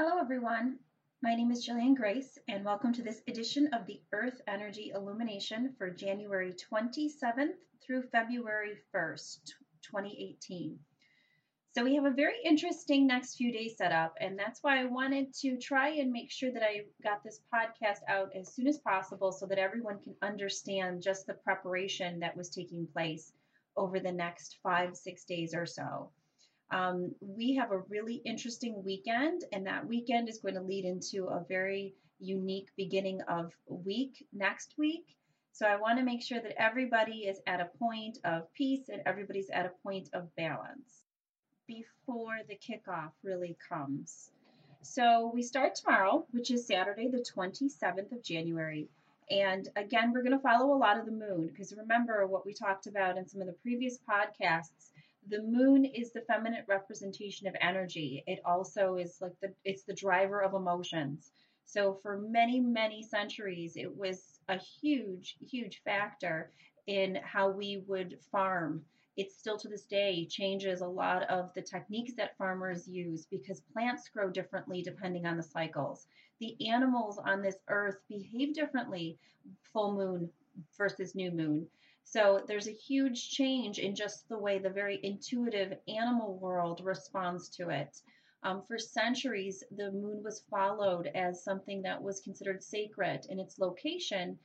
Hello, everyone. My name is Jillian Grace, and welcome to this edition of the Earth Energy Illumination for January 27th through February 1st, 2018. So, we have a very interesting next few days set up, and that's why I wanted to try and make sure that I got this podcast out as soon as possible so that everyone can understand just the preparation that was taking place over the next five, six days or so. Um, we have a really interesting weekend, and that weekend is going to lead into a very unique beginning of week next week. So I want to make sure that everybody is at a point of peace and everybody's at a point of balance before the kickoff really comes. So we start tomorrow, which is Saturday, the 27th of January. And again, we're going to follow a lot of the moon because remember what we talked about in some of the previous podcasts the moon is the feminine representation of energy. It also is like the it's the driver of emotions. So for many many centuries it was a huge huge factor in how we would farm. It still to this day changes a lot of the techniques that farmers use because plants grow differently depending on the cycles. The animals on this earth behave differently full moon versus new moon. So there's a huge change in just the way the very intuitive animal world responds to it. Um, for centuries, the moon was followed as something that was considered sacred, and its location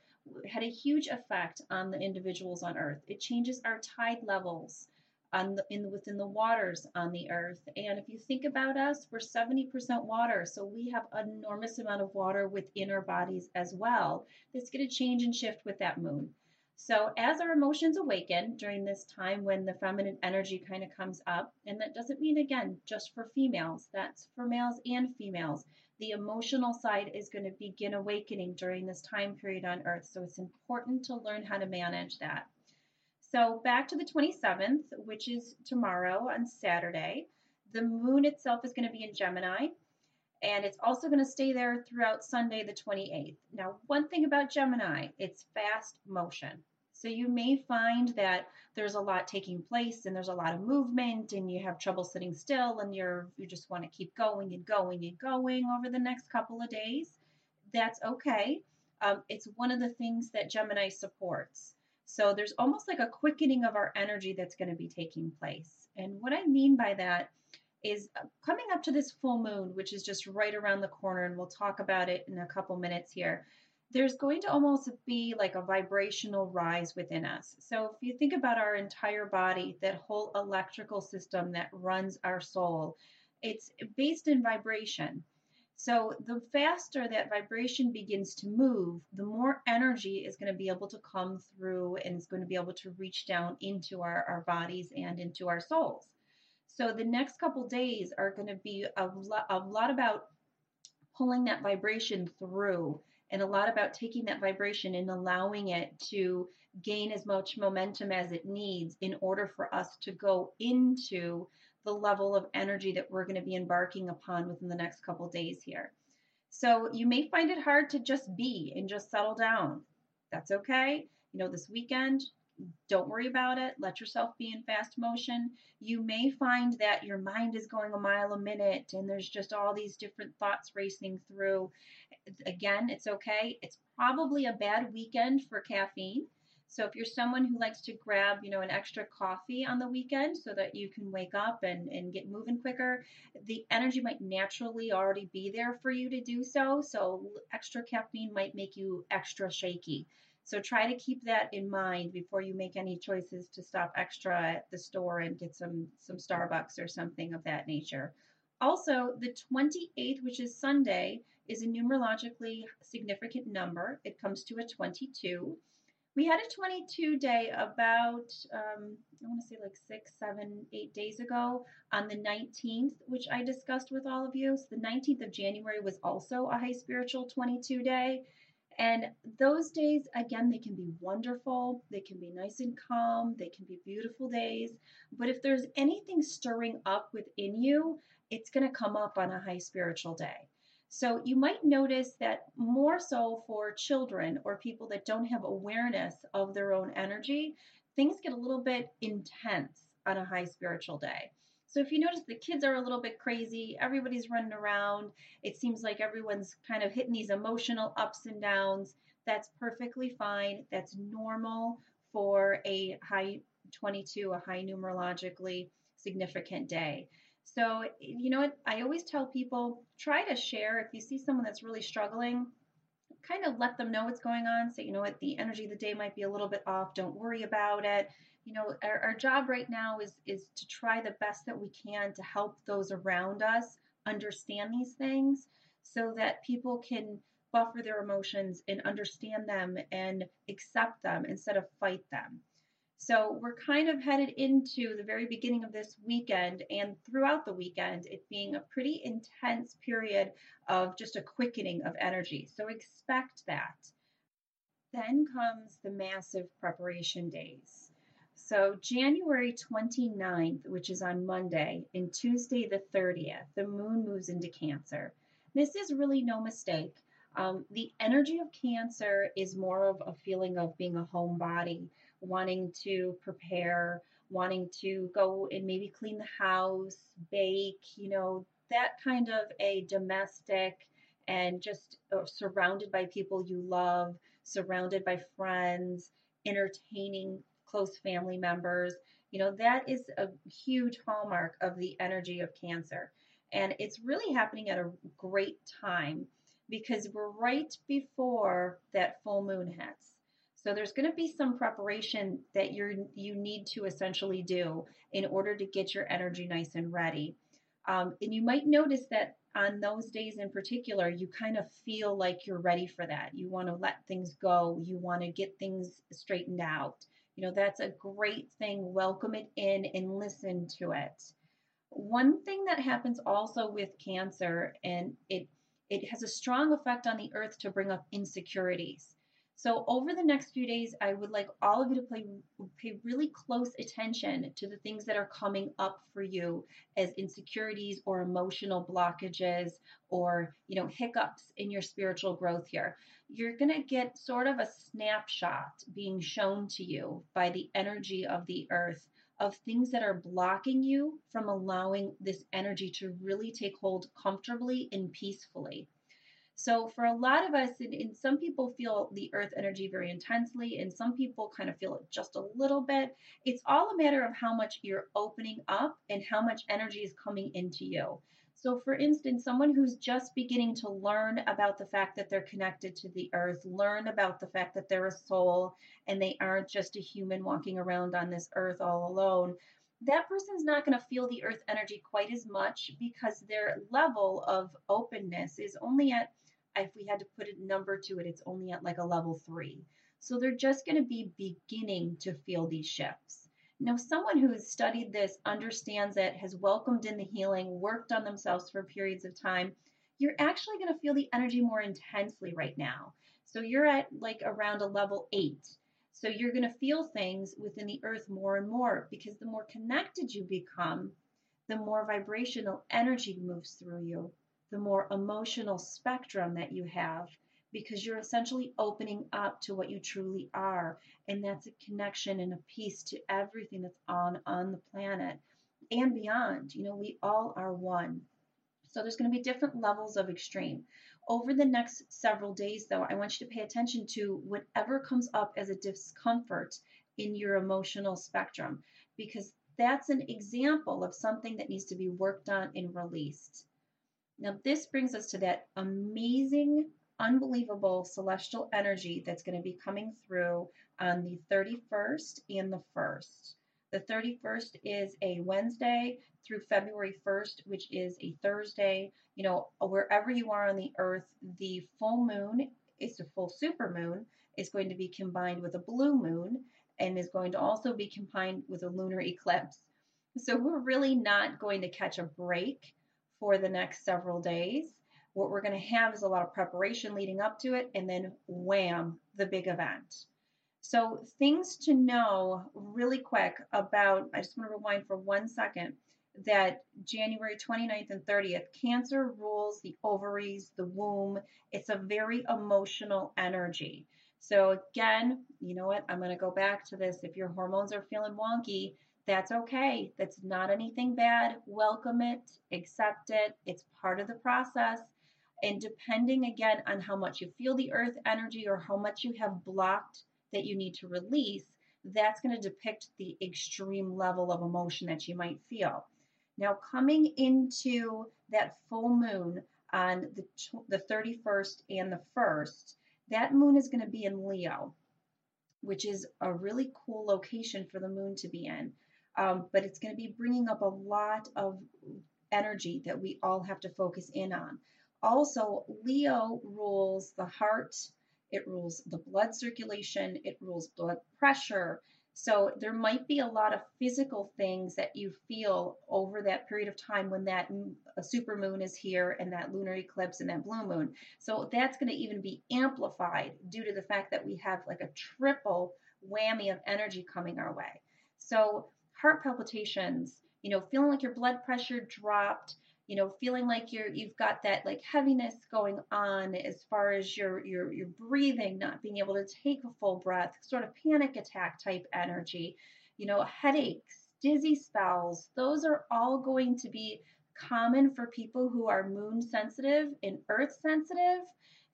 had a huge effect on the individuals on Earth. It changes our tide levels on the, in within the waters on the Earth. And if you think about us, we're 70% water, so we have an enormous amount of water within our bodies as well. That's going to change and shift with that moon. So, as our emotions awaken during this time when the feminine energy kind of comes up, and that doesn't mean again just for females, that's for males and females. The emotional side is going to begin awakening during this time period on Earth. So, it's important to learn how to manage that. So, back to the 27th, which is tomorrow on Saturday, the moon itself is going to be in Gemini and it's also going to stay there throughout Sunday, the 28th. Now, one thing about Gemini, it's fast motion. So you may find that there's a lot taking place and there's a lot of movement and you have trouble sitting still and you're you just want to keep going and going and going over the next couple of days. That's okay. Um, it's one of the things that Gemini supports. So there's almost like a quickening of our energy that's going to be taking place. And what I mean by that is coming up to this full moon, which is just right around the corner, and we'll talk about it in a couple minutes here. There's going to almost be like a vibrational rise within us. So, if you think about our entire body, that whole electrical system that runs our soul, it's based in vibration. So, the faster that vibration begins to move, the more energy is going to be able to come through and is going to be able to reach down into our, our bodies and into our souls. So the next couple days are going to be a lot, a lot about pulling that vibration through and a lot about taking that vibration and allowing it to gain as much momentum as it needs in order for us to go into the level of energy that we're going to be embarking upon within the next couple days here. So you may find it hard to just be and just settle down. That's okay. You know, this weekend, don't worry about it. Let yourself be in fast motion. You may find that your mind is going a mile a minute and there's just all these different thoughts racing through. Again, it's okay. It's probably a bad weekend for caffeine. So if you're someone who likes to grab, you know, an extra coffee on the weekend so that you can wake up and, and get moving quicker, the energy might naturally already be there for you to do so. So extra caffeine might make you extra shaky. So try to keep that in mind before you make any choices to stop extra at the store and get some some Starbucks or something of that nature. Also, the 28th, which is Sunday, is a numerologically significant number. It comes to a 22. We had a 22 day about, um, I want to say like six, seven, eight days ago on the 19th, which I discussed with all of you. So the 19th of January was also a high spiritual 22 day. And those days, again, they can be wonderful. They can be nice and calm. They can be beautiful days. But if there's anything stirring up within you, it's going to come up on a high spiritual day. So you might notice that more so for children or people that don't have awareness of their own energy, things get a little bit intense on a high spiritual day. So if you notice the kids are a little bit crazy, everybody's running around, it seems like everyone's kind of hitting these emotional ups and downs, that's perfectly fine. That's normal for a high 22, a high numerologically significant day. So, you know what? I always tell people try to share if you see someone that's really struggling, kind of let them know what's going on. Say, you know what, the energy of the day might be a little bit off. Don't worry about it. You know, our, our job right now is is to try the best that we can to help those around us understand these things so that people can buffer their emotions and understand them and accept them instead of fight them. So we're kind of headed into the very beginning of this weekend and throughout the weekend, it being a pretty intense period of just a quickening of energy. So expect that. Then comes the massive preparation days. So January 29th, which is on Monday, and Tuesday the 30th, the moon moves into Cancer. This is really no mistake. Um, the energy of Cancer is more of a feeling of being a homebody wanting to prepare, wanting to go and maybe clean the house, bake, you know, that kind of a domestic and just uh, surrounded by people you love, surrounded by friends, entertaining close family members. You know, that is a huge hallmark of the energy of Cancer. And it's really happening at a great time because we're right before that full moon hits. So there's going to be some preparation that you're you need to essentially do in order to get your energy nice and ready. Um, and you might notice that on those days in particular, you kind of feel like you're ready for that. You want to let things go. You want to get things straightened out. You know, that's a great thing. Welcome it in and listen to it. One thing that happens also with cancer, and it it has a strong effect on the earth to bring up insecurities. So over the next few days, I would like all of you to pay, pay really close attention to the things that are coming up for you as insecurities or emotional blockages or, you know, hiccups in your spiritual growth here. You're going to get sort of a snapshot being shown to you by the energy of the earth of things that are blocking you from allowing this energy to really take hold comfortably and peacefully. So for a lot of us, and, and, some people feel the earth energy very intensely, and some people kind of feel it just a little bit. It's all a matter of how much you're opening up and how much energy is coming into you. So, for instance, someone who's just beginning to learn about the fact that they're connected to the earth, learn about the fact that they're a soul and they aren't just a human walking around on this earth all alone, that person's not going to feel the earth energy quite as much because their level of openness is only at if we had to put a number to it, it's only at like a level three. So they're just going to be beginning to feel these shifts. Now, someone who has studied this, understands it, has welcomed in the healing, worked on themselves for periods of time, you're actually going to feel the energy more intensely right now. So you're at like around a level eight. So you're going to feel things within the earth more and more because the more connected you become, the more vibrational energy moves through you the more emotional spectrum that you have because you're essentially opening up to what you truly are. And that's a connection and a piece to everything that's on on the planet and beyond. You know we all are one. So there's going to be different levels of extreme. Over the next several days though i want you to pay attention to whatever comes up as a discomfort in your emotional spectrum because that's an example of something that needs to be worked on and released now, this brings us to that amazing, unbelievable celestial energy that's going to be coming through on the 31st and the 1st. The 31st is a Wednesday through February 1st, which is a Thursday. You know, wherever you are on the earth, the full moon is a full super moon is going to be combined with a blue moon and is going to also be combined with a lunar eclipse. So we're really not going to catch a break for the next several days. What we're going to have is a lot of preparation leading up to it, and then wham, the big event. So, things to know really quick about, I just want to rewind for one second that January 29th and 30th, Cancer rules the ovaries, the womb. It's a very emotional energy. So, again, you know what? I'm going to go back to this. If your hormones are feeling wonky, That's okay. That's not anything bad. Welcome it, accept it. It's part of the process. And depending again on how much you feel the earth energy or how much you have blocked that you need to release, that's going to depict the extreme level of emotion that you might feel. Now, coming into that full moon on the, the 31st and the 1st, that moon is going to be in Leo, which is a really cool location for the moon to be in. Um, but it's going to be bringing up a lot of energy that we all have to focus in on. Also, Leo rules the heart, it rules the blood circulation, it rules blood pressure. So there might be a lot of physical things that you feel over that period of time when that super moon is here and that lunar eclipse and that blue moon. So that's going to even be amplified due to the fact that we have like a triple whammy of energy coming our way. So heart palpitations, you know, feeling like your blood pressure dropped, you know feeling like you're you've got that like heaviness going on as far as your your your breathing not being able to take a full breath sort of panic attack type energy you know headaches dizzy spells those are all going to be common for people who are moon sensitive and earth sensitive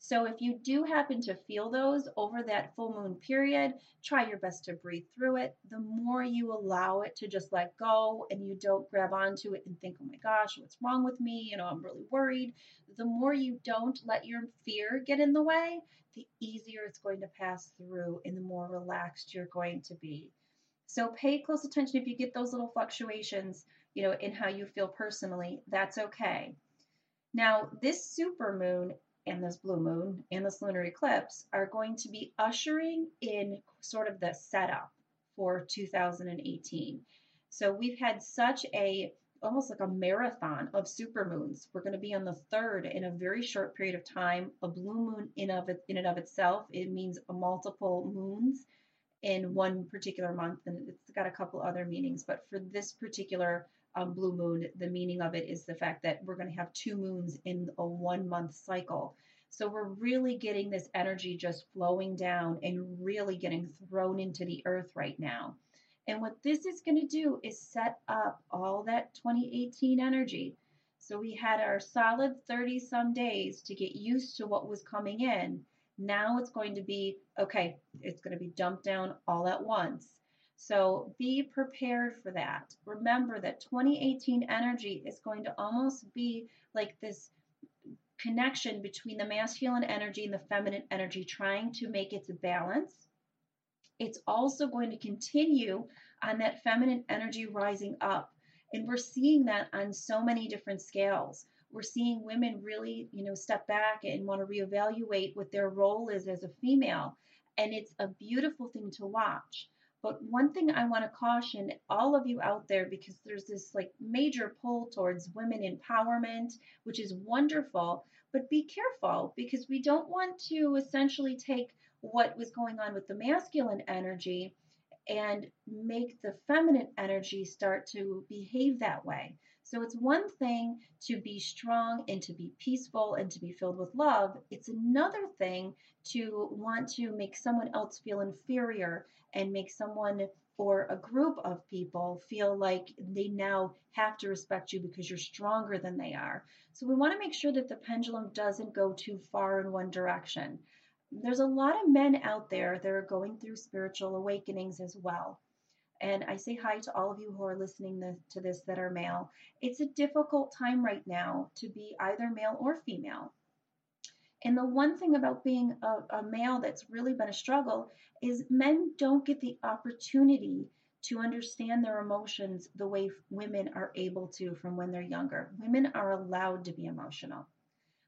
so if you do happen to feel those over that full moon period, try your best to breathe through it. The more you allow it to just let go and you don't grab onto it and think, oh my gosh, what's wrong with me? You know, I'm really worried. The more you don't let your fear get in the way, the easier it's going to pass through and the more relaxed you're going to be. So pay close attention if you get those little fluctuations, you know, in how you feel personally. That's okay. Now, this super moon and this blue moon and this lunar eclipse are going to be ushering in sort of the setup for 2018. So we've had such a almost like a marathon of supermoons. We're going to be on the third in a very short period of time. A blue moon in of it, in and of itself, it means multiple moons in one particular month, and it's got a couple other meanings. But for this particular um, blue moon, the meaning of it is the fact that we're going to have two moons in a one month cycle. So we're really getting this energy just flowing down and really getting thrown into the earth right now. And what this is going to do is set up all that 2018 energy. So we had our solid 30 some days to get used to what was coming in. Now it's going to be okay, it's going to be dumped down all at once. So be prepared for that. Remember that 2018 energy is going to almost be like this connection between the masculine energy and the feminine energy, trying to make its balance. It's also going to continue on that feminine energy rising up. And we're seeing that on so many different scales. We're seeing women really, you know, step back and want to reevaluate what their role is as a female. And it's a beautiful thing to watch. But one thing I want to caution all of you out there because there's this like major pull towards women empowerment, which is wonderful, but be careful because we don't want to essentially take what was going on with the masculine energy and make the feminine energy start to behave that way. So it's one thing to be strong and to be peaceful and to be filled with love. It's another thing to want to make someone else feel inferior and make someone or a group of people feel like they now have to respect you because you're stronger than they are. So we want to make sure that the pendulum doesn't go too far in one direction. There's a lot of men out there that are going through spiritual awakenings as well and I say hi to all of you who are listening to this that are male. It's a difficult time right now to be either male or female. And the one thing about being a, a, male that's really been a struggle is men don't get the opportunity to understand their emotions the way women are able to from when they're younger. Women are allowed to be emotional.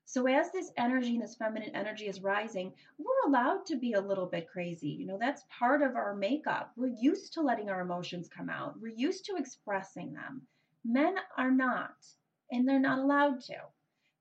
So as this energy and this feminine energy is rising, we're allowed to be a little bit crazy. You know, that's part of our makeup. We're used to letting our emotions come out. We're used to expressing them. Men are not, and they're not allowed to.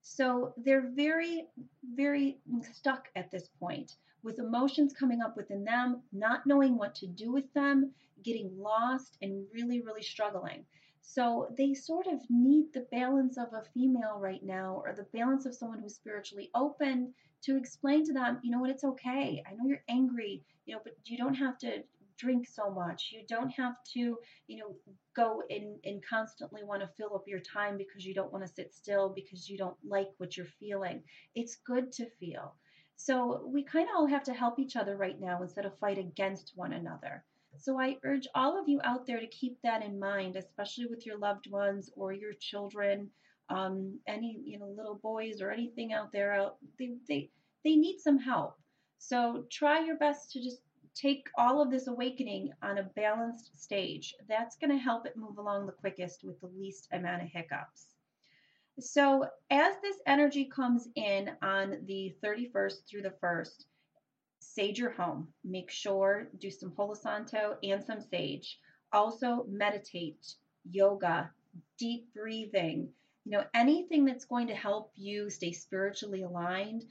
So they're very, very stuck at this point with emotions coming up within them, not knowing what to do with them, getting lost, and really, really struggling. So they sort of need the balance of a female right now or the balance of someone who's spiritually open to explain to them, you know what, it's okay. I know you're angry, you know, but you don't have to drink so much. You don't have to, you know, go and, and constantly want to fill up your time because you don't want to sit still because you don't like what you're feeling. It's good to feel. So we kind of all have to help each other right now instead of fight against one another. So I urge all of you out there to keep that in mind, especially with your loved ones or your children, um, any you know little boys or anything out there. Out they they they need some help. So try your best to just take all of this awakening on a balanced stage. That's going to help it move along the quickest with the least amount of hiccups. So as this energy comes in on the 31st through the 1st, sage your home. Make sure do some Palo Santo and some sage. Also meditate, yoga, deep breathing. You know, anything that's going to help you stay spiritually aligned,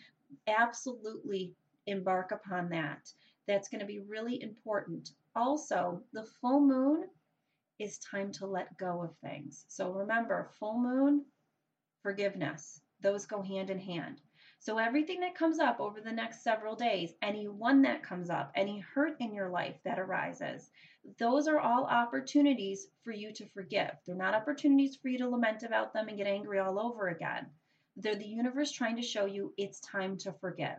absolutely embark upon that. That's going to be really important. Also, the full moon is time to let go of things. So remember, full moon, forgiveness. Those go hand in hand. So everything that comes up over the next several days, any one that comes up, any hurt in your life that arises, those are all opportunities for you to forgive. They're not opportunities for you to lament about them and get angry all over again. They're the universe trying to show you it's time to forgive.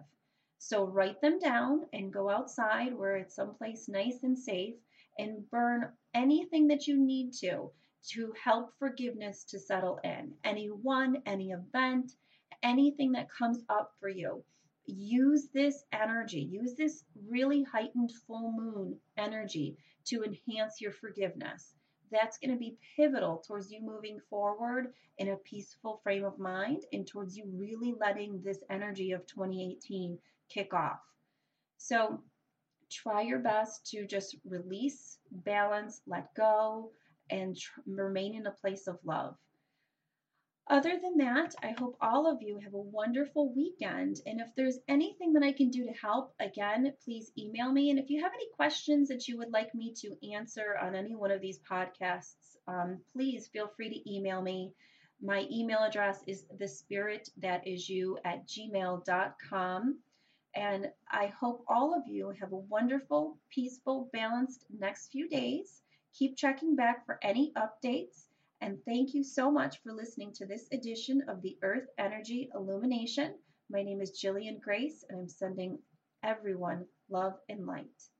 So write them down and go outside where it's someplace nice and safe and burn anything that you need to to help forgiveness to settle in. Anyone, any event, anything that comes up for you. Use this energy, use this really heightened full moon energy to enhance your forgiveness. That's going to be pivotal towards you moving forward in a peaceful frame of mind and towards you really letting this energy of 2018 kick off. So try your best to just release, balance, let go, and tr- remain in a place of love. Other than that, I hope all of you have a wonderful weekend. And if there's anything that I can do to help, again, please email me. And if you have any questions that you would like me to answer on any one of these podcasts, um, please feel free to email me. My email address is the spirit that is you at gmail.com. And I hope all of you have a wonderful, peaceful, balanced next few days. Keep checking back for any updates. And thank you so much for listening to this edition of the Earth Energy Illumination. My name is Jillian Grace, and I'm sending everyone love and light.